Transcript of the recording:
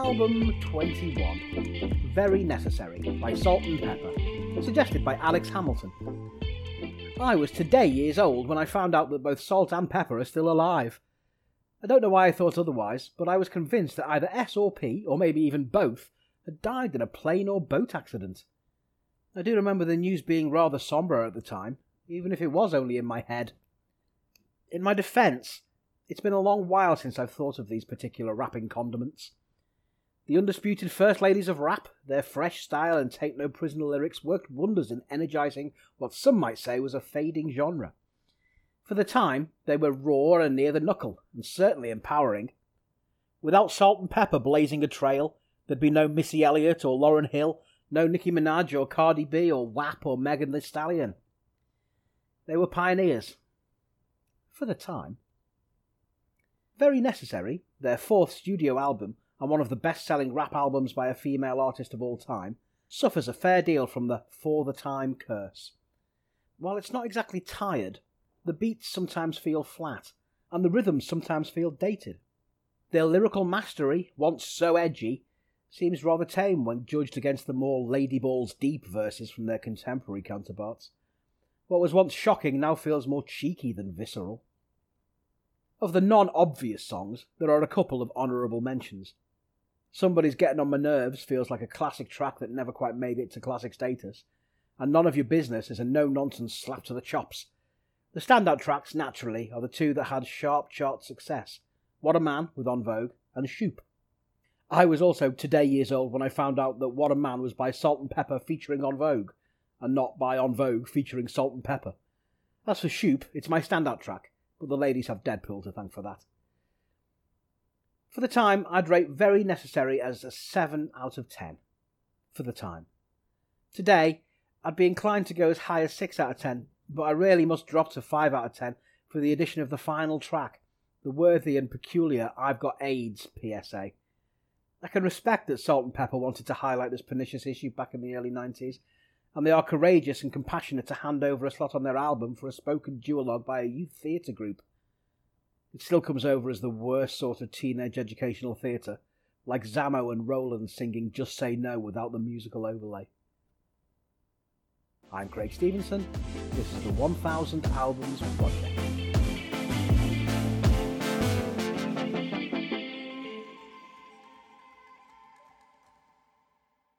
Album 21 Very Necessary by Salt-N-Pepa, suggested by Alex Hamilton. I was today years old when I found out that both Salt-N-Pepa are still alive. I don't know why I thought otherwise, but I was convinced that either S or P, or maybe even both, had died in a plane or boat accident. I do remember the news being rather sombre at the time, even if it was only in my head. In my defence, it's been a long while since I've thought of these particular wrapping condiments. The undisputed first ladies of rap, their fresh style and take no prisoner lyrics worked wonders in energising what some might say was a fading genre. For the time, they were raw and near the knuckle, and certainly empowering. Without Salt-N-Pepa blazing a trail, there'd be no Missy Elliott or Lauryn Hill, no Nicki Minaj or Cardi B or WAP or Megan Thee Stallion. They were pioneers. For the time. Very Necessary, their fourth studio album and one of the best selling rap albums by a female artist of all time, suffers a fair deal from the for the time curse. While it's not exactly tired, the beats sometimes feel flat, and the rhythms sometimes feel dated. Their lyrical mastery, once so edgy, seems rather tame when judged against the more ladyballs deep verses from their contemporary counterparts. What was once shocking now feels more cheeky than visceral. Of the non obvious songs, there are a couple of honourable mentions. Somebody's Getting on My Nerves feels like a classic track that never quite made it to classic status, and None of Your Business is a no nonsense slap to the chops the standout tracks, naturally, are the two that had sharp chart success What a Man with En Vogue and Shoop. I was also today years old when I found out that What a Man was by Salt-N-Pepa featuring En Vogue, and not by En Vogue featuring Salt-N-Pepa. As for Shoop, it's my standout track, but the ladies have Deadpool to thank for that. For the time, I'd rate Very Necessary as a 7 out of 10. For the time. Today, I'd be inclined to go as high as 6 out of 10 but I really must drop to 5 out of 10 for the addition of the final track, the worthy and peculiar I've Got AIDS PSA. I can respect that Salt-N-Pepa wanted to highlight this pernicious issue back in the early 90s, and they are courageous and compassionate to hand over a slot on their album for a spoken duologue by a youth theatre group. It still comes over as the worst sort of teenage educational theatre, like Zammo and Roland singing Just Say No without the musical overlay. I'm Craig Stevenson. This is the 1000 Albums Project.